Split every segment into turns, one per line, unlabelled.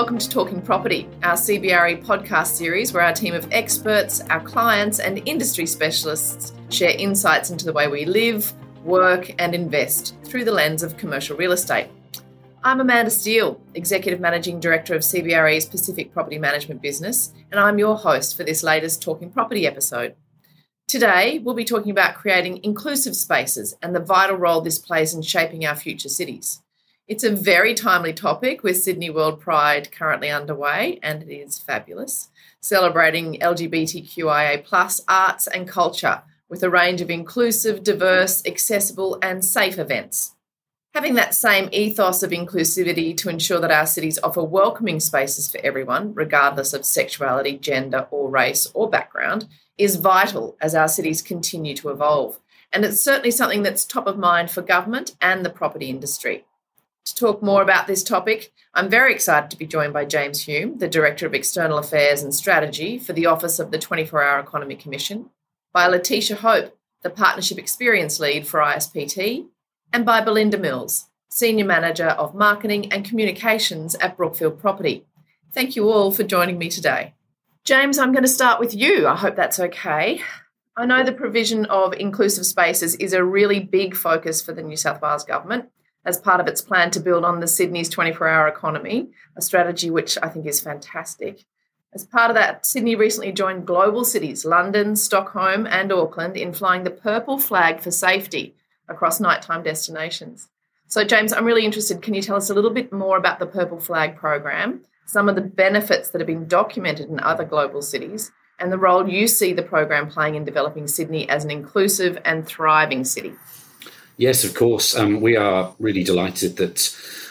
welcome to Talking Property, our CBRE podcast series where our team of experts, our clients, and industry specialists share insights into the way we live, work, and invest through the lens of commercial real estate. I'm Amanda Steele, Executive Managing Director of CBRE's Pacific Property Management business, and I'm your host for this latest Talking Property episode. Today, we'll be talking about creating inclusive spaces and the vital role this plays in shaping our future cities. It's a very timely topic with Sydney World Pride currently underway, and it is fabulous, celebrating LGBTQIA plus arts and culture with a range of inclusive, diverse, accessible, and safe events. Having that same ethos of inclusivity to ensure that our cities offer welcoming spaces for everyone, regardless of sexuality, gender, or race or background, is vital as our cities continue to evolve. And it's certainly something that's top of mind for government and the property industry. To talk more about this topic, I'm very excited to be joined by James Hume, the Director of External Affairs and Strategy for the Office of the 24 Hour Economy Commission, by Letitia Hope, the Partnership Experience Lead for ISPT, and by Belinda Mills, Senior Manager of Marketing and Communications at Brookfield Property. Thank you all for joining me today. James, I'm going to start with you. I hope that's okay. I know the provision of inclusive spaces is a really big focus for the New South Wales Government as part of its plan to build on the Sydney's 24 hour economy, a strategy which I think is fantastic. As part of that, Sydney recently joined global cities London, Stockholm, and Auckland in flying the purple flag for safety across nighttime destinations. So, James, I'm really interested. Can you tell us a little bit more about the Purple Flag program, some of the benefits that have been documented in other global cities, and the role you see the program playing in developing Sydney as an inclusive and thriving city?
Yes, of course. Um, we are really delighted that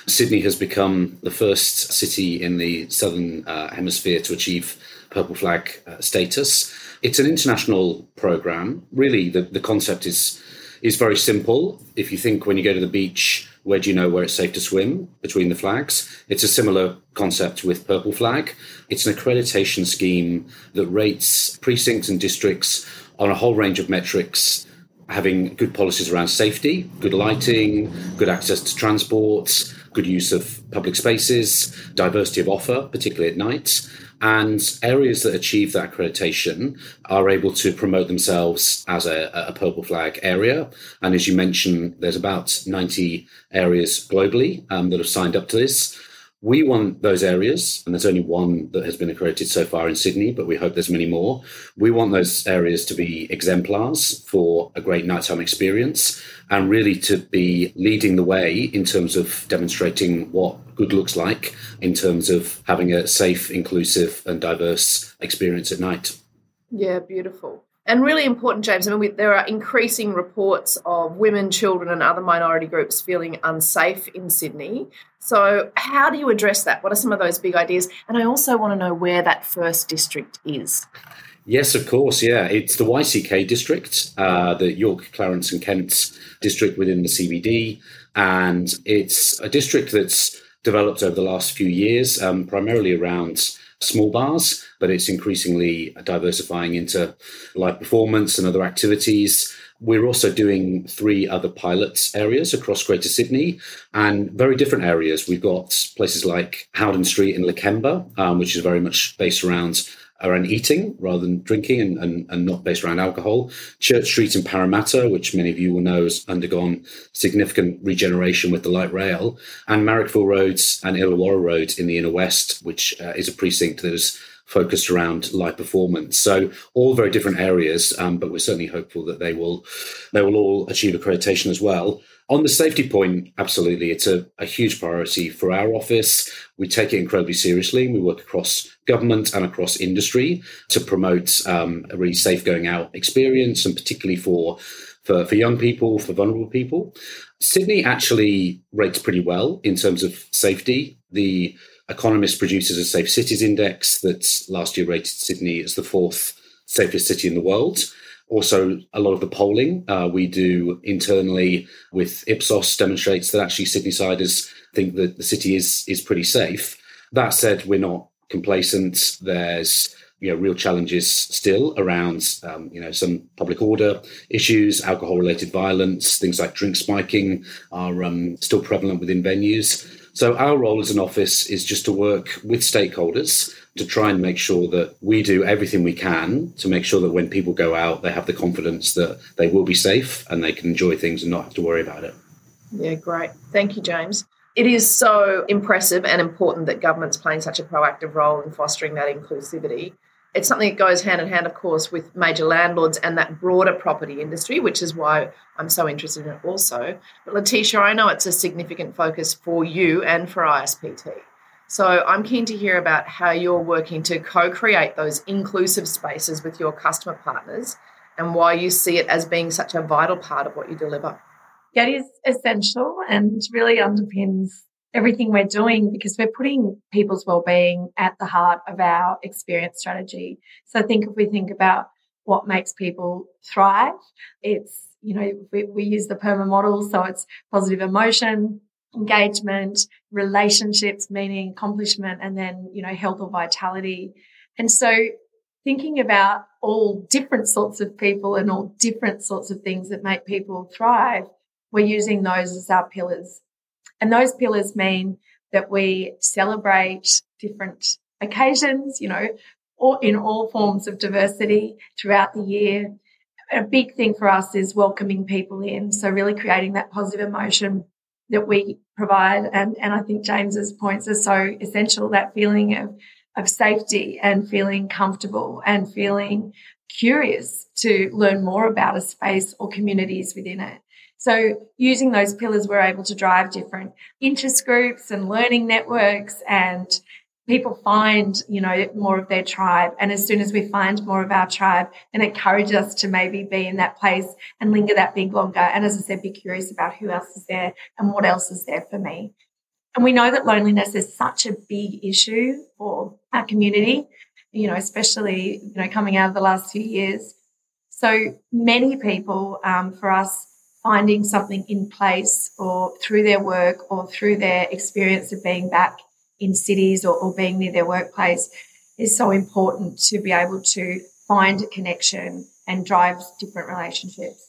Sydney has become the first city in the southern uh, hemisphere to achieve purple flag uh, status. It's an international program. Really, the, the concept is is very simple. If you think when you go to the beach, where do you know where it's safe to swim between the flags? It's a similar concept with Purple Flag. It's an accreditation scheme that rates precincts and districts on a whole range of metrics having good policies around safety, good lighting, good access to transport, good use of public spaces, diversity of offer, particularly at night. And areas that achieve that accreditation are able to promote themselves as a, a, purple flag area. And as you mentioned, there's about 90 areas globally um, that have signed up to this. We want those areas, and there's only one that has been accredited so far in Sydney, but we hope there's many more. We want those areas to be exemplars for a great nighttime experience and really to be leading the way in terms of demonstrating what good looks like in terms of having a safe, inclusive, and diverse experience at night.
Yeah, beautiful. And really important, James. I mean, we, there are increasing reports of women, children, and other minority groups feeling unsafe in Sydney. So, how do you address that? What are some of those big ideas? And I also want to know where that first district is.
Yes, of course. Yeah, it's the YCK district, uh, the York, Clarence, and Kent district within the CBD, and it's a district that's developed over the last few years, um, primarily around small bars, but it's increasingly diversifying into live performance and other activities. We're also doing three other pilot areas across Greater Sydney and very different areas. We've got places like Haldon Street in Lakemba, um, which is very much based around around eating rather than drinking and, and, and not based around alcohol. Church Street in Parramatta, which many of you will know has undergone significant regeneration with the light rail, and Marrickville Roads and Illawarra Road in the inner west, which uh, is a precinct that is focused around live performance. So all very different areas, um, but we're certainly hopeful that they will they will all achieve accreditation as well. On the safety point, absolutely, it's a, a huge priority for our office. We take it incredibly seriously. We work across government and across industry to promote um, a really safe going out experience, and particularly for for, for young people, for vulnerable people. Sydney actually rates pretty well in terms of safety. The Economist produces a Safe Cities Index that last year rated Sydney as the fourth safest city in the world. Also, a lot of the polling uh, we do internally with Ipsos demonstrates that actually Sydney siders think that the city is is pretty safe. That said, we're not complacent. There's you know real challenges still around um, you know some public order issues, alcohol related violence, things like drink spiking are um, still prevalent within venues. So our role as an office is just to work with stakeholders to try and make sure that we do everything we can to make sure that when people go out, they have the confidence that they will be safe and they can enjoy things and not have to worry about it.
Yeah, great. Thank you, James. It is so impressive and important that government's playing such a proactive role in fostering that inclusivity. It's something that goes hand in hand, of course, with major landlords and that broader property industry, which is why I'm so interested in it also. But Letitia, I know it's a significant focus for you and for ISPT. So I'm keen to hear about how you're working to co create those inclusive spaces with your customer partners and why you see it as being such a vital part of what you deliver.
That is essential and really underpins everything we're doing because we're putting people's well-being at the heart of our experience strategy. So I think if we think about what makes people thrive, it's, you know, we, we use the PERMA model. So it's positive emotion, engagement, relationships, meaning accomplishment, and then, you know, health or vitality. And so thinking about all different sorts of people and all different sorts of things that make people thrive, we're using those as our pillars. And those pillars mean that we celebrate different occasions, you know, or in all forms of diversity throughout the year. A big thing for us is welcoming people in. So really creating that positive emotion that we provide. And, and I think James's points are so essential, that feeling of, of safety and feeling comfortable and feeling curious to learn more about a space or communities within it. So using those pillars, we're able to drive different interest groups and learning networks and people find, you know, more of their tribe. And as soon as we find more of our tribe, then encourage us to maybe be in that place and linger that big longer. And as I said, be curious about who else is there and what else is there for me. And we know that loneliness is such a big issue for our community, you know, especially, you know, coming out of the last few years. So many people, um, for us, finding something in place or through their work or through their experience of being back in cities or, or being near their workplace is so important to be able to find a connection and drive different relationships.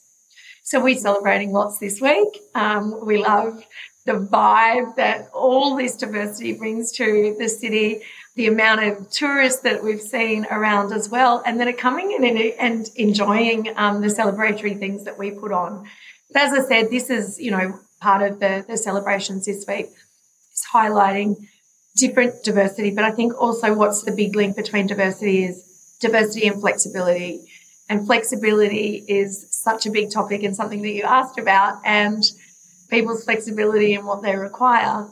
So we're celebrating lots this week. Um, we love the vibe that all this diversity brings to the city, the amount of tourists that we've seen around as well, and that are coming in and, enjoying um, the celebratory things that we put on. But as I said, this is, you know, part of the, the celebrations this week is highlighting different diversity. But I think also what's the big link between diversity is diversity and flexibility. And flexibility is such a big topic and something that you asked about. And people's flexibility and what they require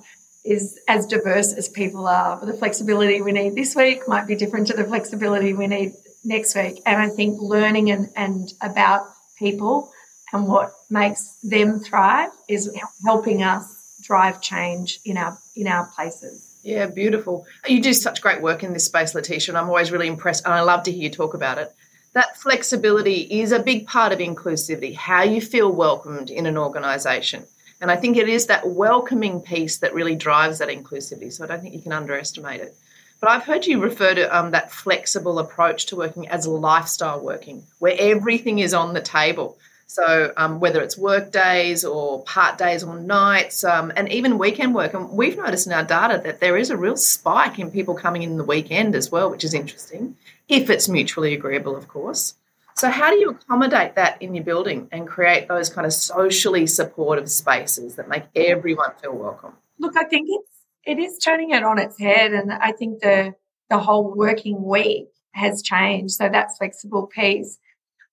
is as diverse as people are. But the flexibility we need this week might be different to the flexibility we need next week. And I think learning and, and about people and what makes them thrive is helping us drive change in our in our places.
Yeah, beautiful. You do such great work in this space, Letitia, and I'm always really impressed and I love to hear you talk about it. That flexibility is a big part of inclusivity, how you feel welcomed in an organisation. And I think it is that welcoming piece that really drives that inclusivity. So I don't think you can underestimate it. But I've heard you refer to um, that flexible approach to working as lifestyle working, where everything is on the table. So um, whether it's work days or part days or nights, um, and even weekend work, and we've noticed in our data that there is a real spike in people coming in the weekend as well, which is interesting, if it's mutually agreeable, of course. So how do you accommodate that in your building and create those kind of socially supportive spaces that make everyone feel welcome?
Look, I think it's it is turning it on its head, and I think the the whole working week has changed. So that flexible piece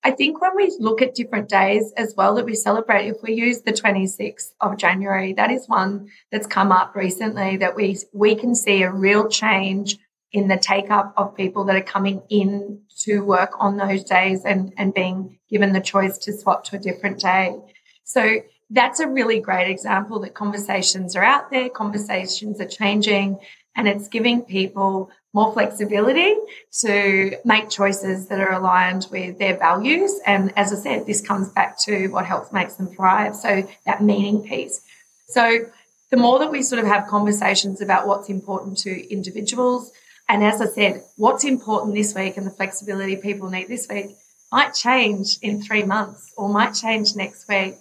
I think when we look at different days as well that we celebrate, if we use the 26th of January, that is one that's come up recently that we, we can see a real change in the take up of people that are coming in to work on those days and, and being given the choice to swap to a different day. So that's a really great example that conversations are out there, conversations are changing, and it's giving people more flexibility to make choices that are aligned with their values. And as I said, this comes back to what helps makes them thrive. So that meaning piece. So the more that we sort of have conversations about what's important to individuals, and as I said, what's important this week and the flexibility people need this week might change in three months or might change next week.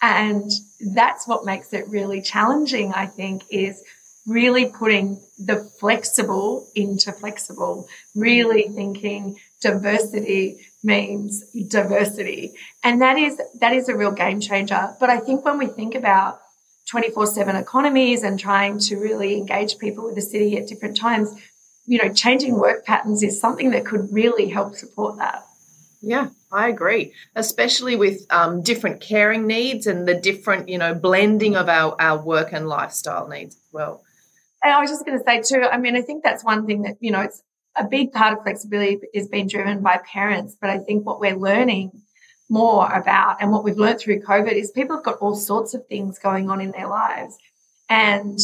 And that's what makes it really challenging, I think, is really putting the flexible into flexible, really thinking diversity means diversity. And that is, that is a real game changer. But I think when we think about 24 7 economies and trying to really engage people with the city at different times, you know, changing work patterns is something that could really help support that.
Yeah, I agree, especially with um, different caring needs and the different, you know, blending of our, our work and lifestyle needs as well.
And I was just going to say too, I mean, I think that's one thing that, you know, it's a big part of flexibility is being driven by parents. But I think what we're learning more about and what we've learned through COVID is people have got all sorts of things going on in their lives. And,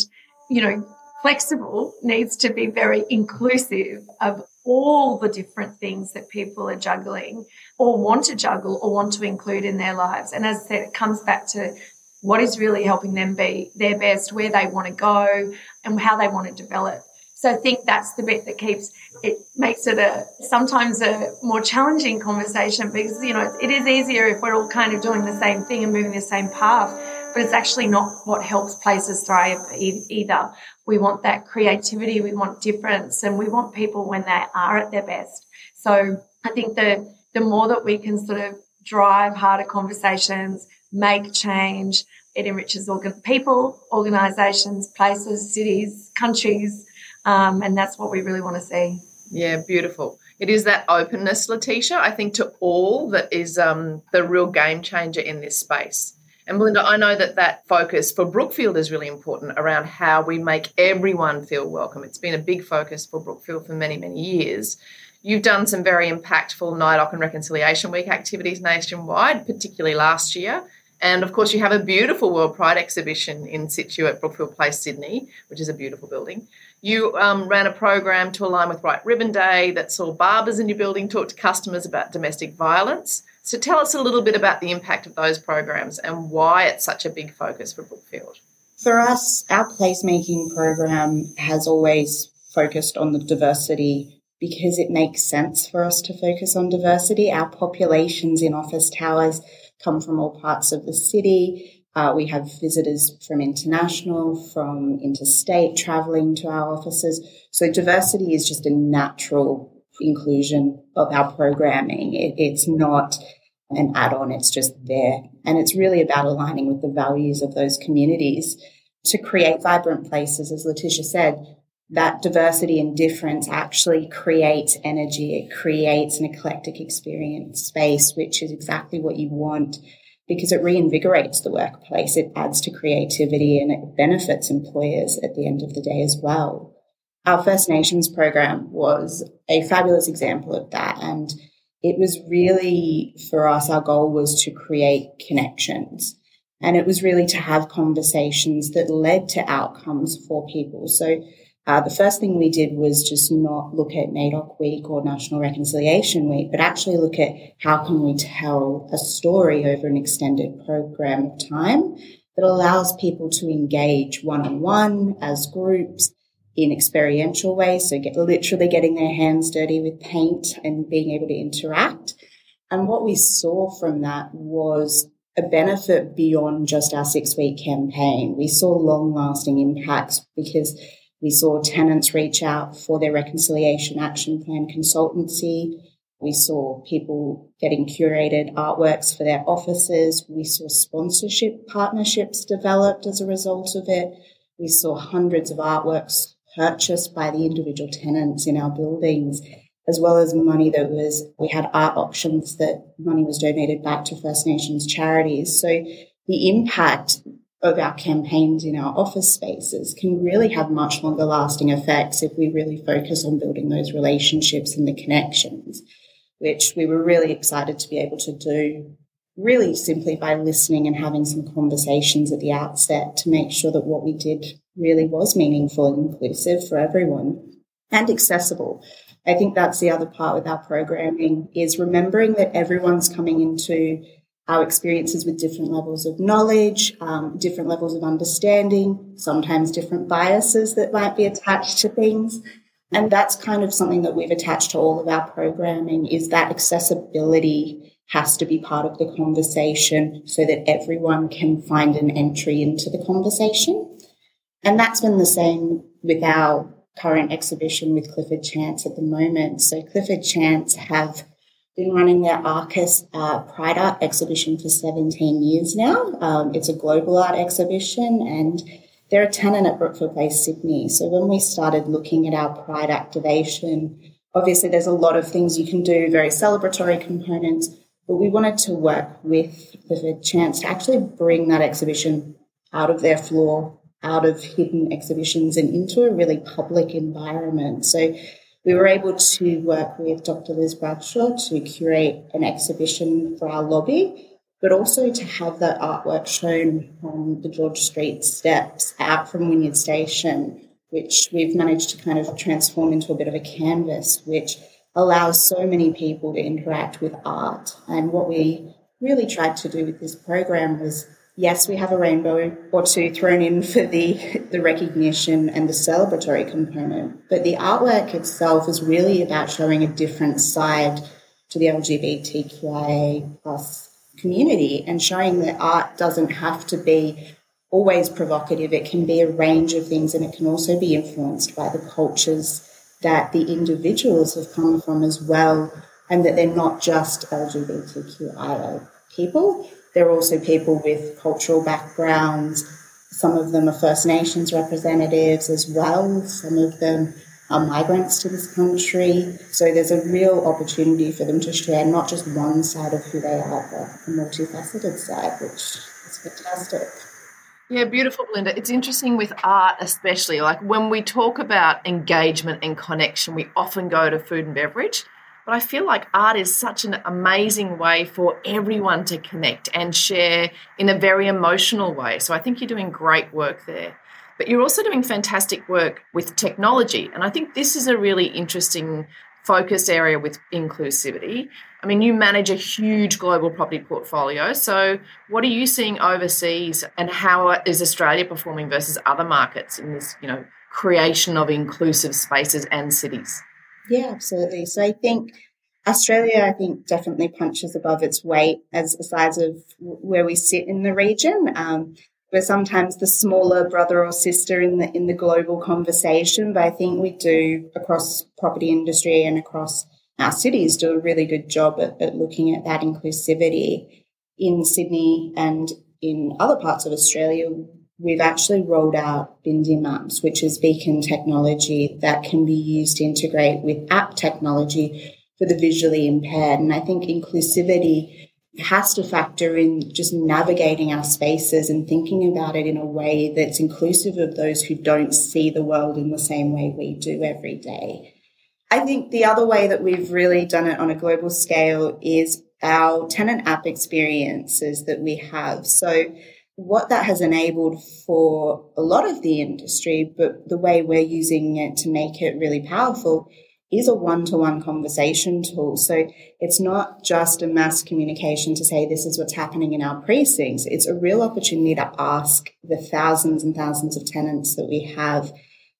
you know, flexible needs to be very inclusive of all the different things that people are juggling or want to juggle or want to include in their lives. And as I said, it comes back to what is really helping them be their best, where they want to go, and how they want to develop. So I think that's the bit that keeps it makes it a sometimes a more challenging conversation because you know it is easier if we're all kind of doing the same thing and moving the same path, but it's actually not what helps places thrive either. We want that creativity, we want difference, and we want people when they are at their best. So I think the the more that we can sort of drive harder conversations, make change, it enriches organ- people, organisations, places, cities, countries, um, and that's what we really want to see.
Yeah, beautiful. It is that openness, Letitia, I think, to all that is um, the real game changer in this space. And Melinda, I know that that focus for Brookfield is really important around how we make everyone feel welcome. It's been a big focus for Brookfield for many, many years. You've done some very impactful NAIDOC and Reconciliation Week activities nationwide, particularly last year. And of course, you have a beautiful World Pride exhibition in situ at Brookfield Place, Sydney, which is a beautiful building. You um, ran a program to align with White Ribbon Day that saw barbers in your building talk to customers about domestic violence. So tell us a little bit about the impact of those programs and why it's such a big focus for Brookfield.
For us, our placemaking program has always focused on the diversity because it makes sense for us to focus on diversity. Our populations in office towers come from all parts of the city. Uh, we have visitors from international, from interstate traveling to our offices. So diversity is just a natural inclusion of our programming. It, it's not an add on, it's just there. And it's really about aligning with the values of those communities to create vibrant places. As Letitia said, that diversity and difference actually creates energy. It creates an eclectic experience space, which is exactly what you want because it reinvigorates the workplace. It adds to creativity and it benefits employers at the end of the day as well. Our First Nations program was a fabulous example of that. And it was really for us, our goal was to create connections. And it was really to have conversations that led to outcomes for people. So uh, the first thing we did was just not look at NAIDOC Week or National Reconciliation Week, but actually look at how can we tell a story over an extended program of time that allows people to engage one on one as groups in experiential ways. So get literally getting their hands dirty with paint and being able to interact. And what we saw from that was a benefit beyond just our six week campaign. We saw long lasting impacts because we saw tenants reach out for their reconciliation action plan consultancy. We saw people getting curated artworks for their offices. We saw sponsorship partnerships developed as a result of it. We saw hundreds of artworks purchased by the individual tenants in our buildings, as well as money that was, we had art auctions that money was donated back to First Nations charities. So the impact of our campaigns in our office spaces can really have much longer lasting effects if we really focus on building those relationships and the connections, which we were really excited to be able to do really simply by listening and having some conversations at the outset to make sure that what we did really was meaningful and inclusive for everyone and accessible. I think that's the other part with our programming is remembering that everyone's coming into our experiences with different levels of knowledge, um, different levels of understanding, sometimes different biases that might be attached to things. And that's kind of something that we've attached to all of our programming is that accessibility has to be part of the conversation so that everyone can find an entry into the conversation. And that's been the same with our current exhibition with Clifford Chance at the moment. So Clifford Chance have been running their Arcus uh, Pride Art exhibition for 17 years now. Um, it's a global art exhibition and they're a tenant at Brookfield Place, Sydney. So when we started looking at our Pride activation, obviously there's a lot of things you can do, very celebratory components, but we wanted to work with the chance to actually bring that exhibition out of their floor, out of hidden exhibitions and into a really public environment. So we were able to work with Dr. Liz Bradshaw to curate an exhibition for our lobby, but also to have that artwork shown on the George Street steps out from Wynyard Station, which we've managed to kind of transform into a bit of a canvas, which allows so many people to interact with art. And what we really tried to do with this program was yes, we have a rainbow or two thrown in for the, the recognition and the celebratory component, but the artwork itself is really about showing a different side to the LGBTQIA plus community and showing that art doesn't have to be always provocative. It can be a range of things and it can also be influenced by the cultures that the individuals have come from as well and that they're not just LGBTQIA people. There are also people with cultural backgrounds. Some of them are First Nations representatives as well. Some of them are migrants to this country. So there's a real opportunity for them to share not just one side of who they are, but a multifaceted side, which is fantastic.
Yeah, beautiful, Belinda. It's interesting with art, especially. Like when we talk about engagement and connection, we often go to food and beverage. But I feel like art is such an amazing way for everyone to connect and share in a very emotional way. So I think you're doing great work there. But you're also doing fantastic work with technology. And I think this is a really interesting focus area with inclusivity. I mean, you manage a huge global property portfolio. So, what are you seeing overseas, and how is Australia performing versus other markets in this, you know, creation of inclusive spaces and cities?
Yeah, absolutely. So I think Australia, I think, definitely punches above its weight as a size of where we sit in the region. Um, we're sometimes the smaller brother or sister in the in the global conversation, but I think we do across property industry and across our cities do a really good job at, at looking at that inclusivity in Sydney and in other parts of Australia we've actually rolled out Bindi Maps, which is beacon technology that can be used to integrate with app technology for the visually impaired. And I think inclusivity has to factor in just navigating our spaces and thinking about it in a way that's inclusive of those who don't see the world in the same way we do every day. I think the other way that we've really done it on a global scale is our tenant app experiences that we have. So what that has enabled for a lot of the industry, but the way we're using it to make it really powerful is a one to one conversation tool. So it's not just a mass communication to say this is what's happening in our precincts. It's a real opportunity to ask the thousands and thousands of tenants that we have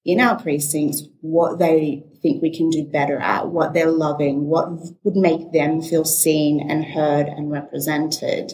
in our precincts what they think we can do better at, what they're loving, what would make them feel seen and heard and represented.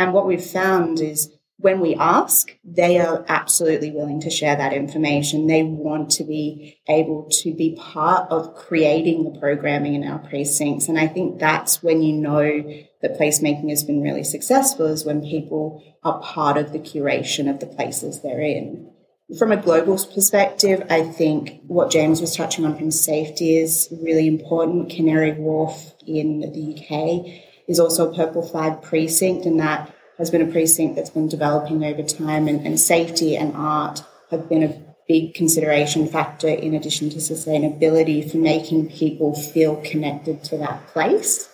And what we've found is when we ask, they are absolutely willing to share that information. They want to be able to be part of creating the programming in our precincts. And I think that's when you know that placemaking has been really successful is when people are part of the curation of the places they're in. From a global perspective, I think what James was touching on from safety is really important. Canary Wharf in the UK is also a purple flag precinct and that has been a precinct that's been developing over time, and, and safety and art have been a big consideration factor in addition to sustainability for making people feel connected to that place.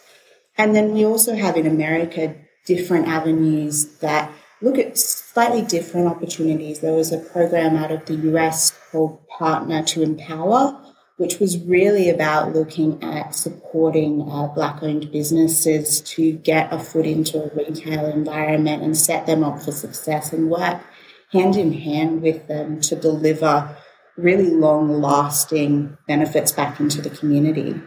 And then we also have in America different avenues that look at slightly different opportunities. There was a program out of the US called Partner to Empower, which was really about looking at supporting uh, black owned businesses to get a foot into a retail environment and set them up for success and work hand in hand with them to deliver really long lasting benefits back into the community.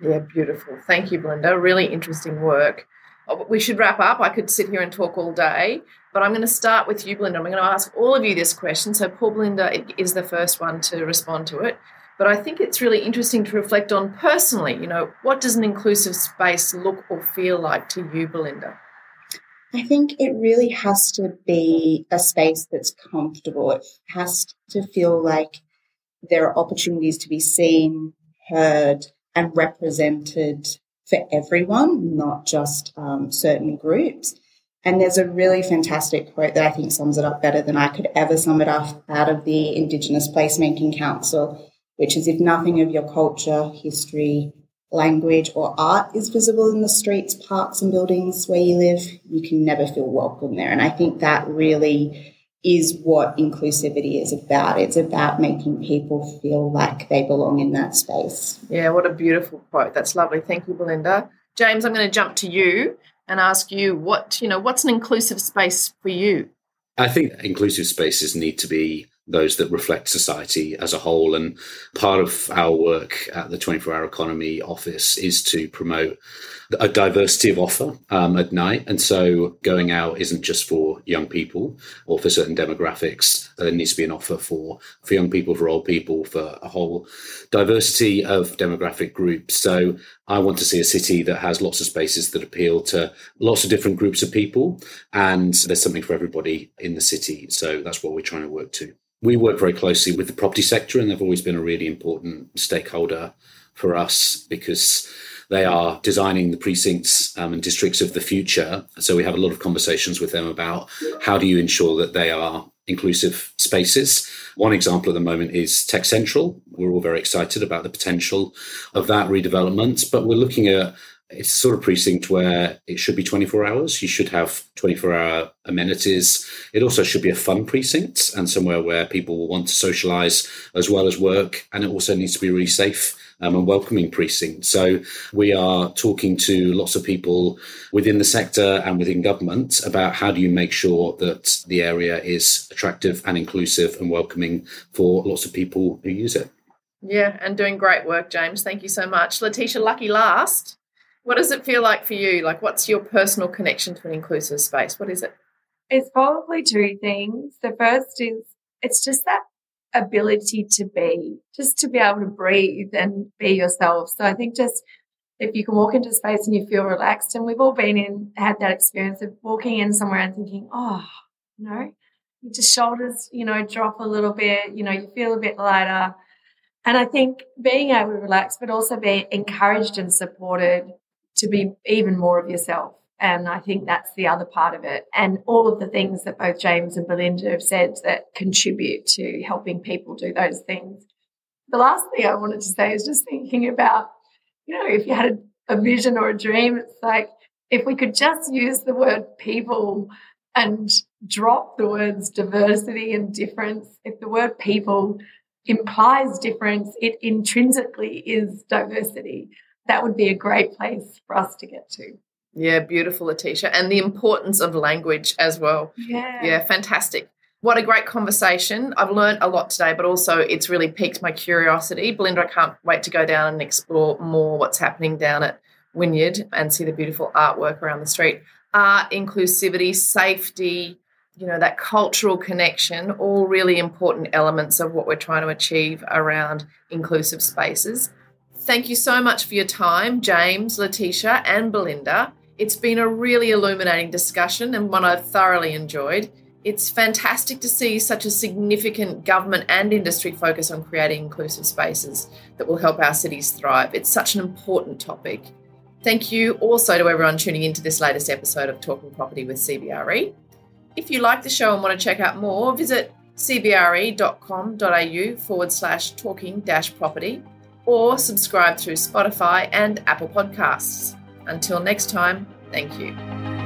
Yeah, beautiful. Thank you, Belinda. Really interesting work. Oh, we should wrap up. I could sit here and talk all day, but I'm going to start with you, Belinda. I'm going to ask all of you this question. So, poor Belinda is the first one to respond to it. But I think it's really interesting to reflect on personally. You know, what does an inclusive space look or feel like to you, Belinda?
I think it really has to be a space that's comfortable. It has to feel like there are opportunities to be seen, heard, and represented for everyone, not just um, certain groups. And there's a really fantastic quote that I think sums it up better than I could ever sum it up out of the Indigenous Placemaking Council, which is if nothing of your culture, history, language, or art is visible in the streets, parks, and buildings where you live, you can never feel welcome there. And I think that really is what inclusivity is about. It's about making people feel like they belong in that space.
Yeah, what a beautiful quote. That's lovely. Thank you, Belinda. James, I'm going to jump to you and ask you what, you know, what's an inclusive space for you?
I think inclusive spaces need to be those that reflect society as a whole. And part of our work at the 24 Hour Economy office is to promote a diversity of offer um, at night. And so going out isn't just for young people or for certain demographics. There needs to be an offer for, for young people, for old people, for a whole diversity of demographic groups. So I want to see a city that has lots of spaces that appeal to lots of different groups of people. And there's something for everybody in the city. So that's what we're trying to work to we work very closely with the property sector, and they've always been a really important stakeholder for us because they are designing the precincts um, and districts of the future. So we have a lot of conversations with them about how do you ensure that they are inclusive spaces. One example at the moment is Tech Central. We're all very excited about the potential of that redevelopment, but we're looking at it's a sort of precinct where it should be 24 hours. You should have 24 hour amenities. It also should be a fun precinct and somewhere where people will want to socialize as well as work. And it also needs to be really safe um, and welcoming precinct. So we are talking to lots of people within the sector and within government about how do you make sure that the area is attractive and inclusive and welcoming for lots of people who use it.
Yeah, and doing great work, James. Thank you so much. Letitia, lucky last. What does it feel like for you? Like, what's your personal connection to an inclusive space? What is it?
It's probably two things. The first is it's just that ability to be, just to be able to breathe and be yourself. So I think just if you can walk into space and you feel relaxed, and we've all been in, had that experience of walking in somewhere and thinking, oh, you know, your shoulders, you know, drop a little bit, you know, you feel a bit lighter. And I think being able to relax, but also be encouraged and supported to be even more of yourself. And I think that's the other part of it. And all of the things that both James and Belinda have said that contribute to helping people do those things. The last thing I wanted to say is just thinking about, you know, if you had a, a vision or a dream, it's like if we could just use the word people and drop the words diversity and difference, if the word people implies difference, it intrinsically is diversity that would be a great place for us to get to.
Yeah, beautiful, Letitia. And the importance of language as well.
Yeah.
Yeah, fantastic. What a great conversation. I've learned a lot today, but also it's really piqued my curiosity. Belinda, I can't wait to go down and explore more what's happening down at Wynyard and see the beautiful artwork around the street. Art, inclusivity, safety, you know, that cultural connection, all really important elements of what we're trying to achieve around inclusive spaces. Thank you so much for your time, James, Letitia, and Belinda. It's been a really illuminating discussion and one I've thoroughly enjoyed. It's fantastic to see such a significant government and industry focus on creating inclusive spaces that will help our cities thrive. It's such an important topic. Thank you also to everyone tuning into this latest episode of Talking Property with CBRE. If you like the show and want to check out more, visit cbre.com.au forward slash talking dash property or subscribe through Spotify and Apple Podcasts. Until next time, thank you.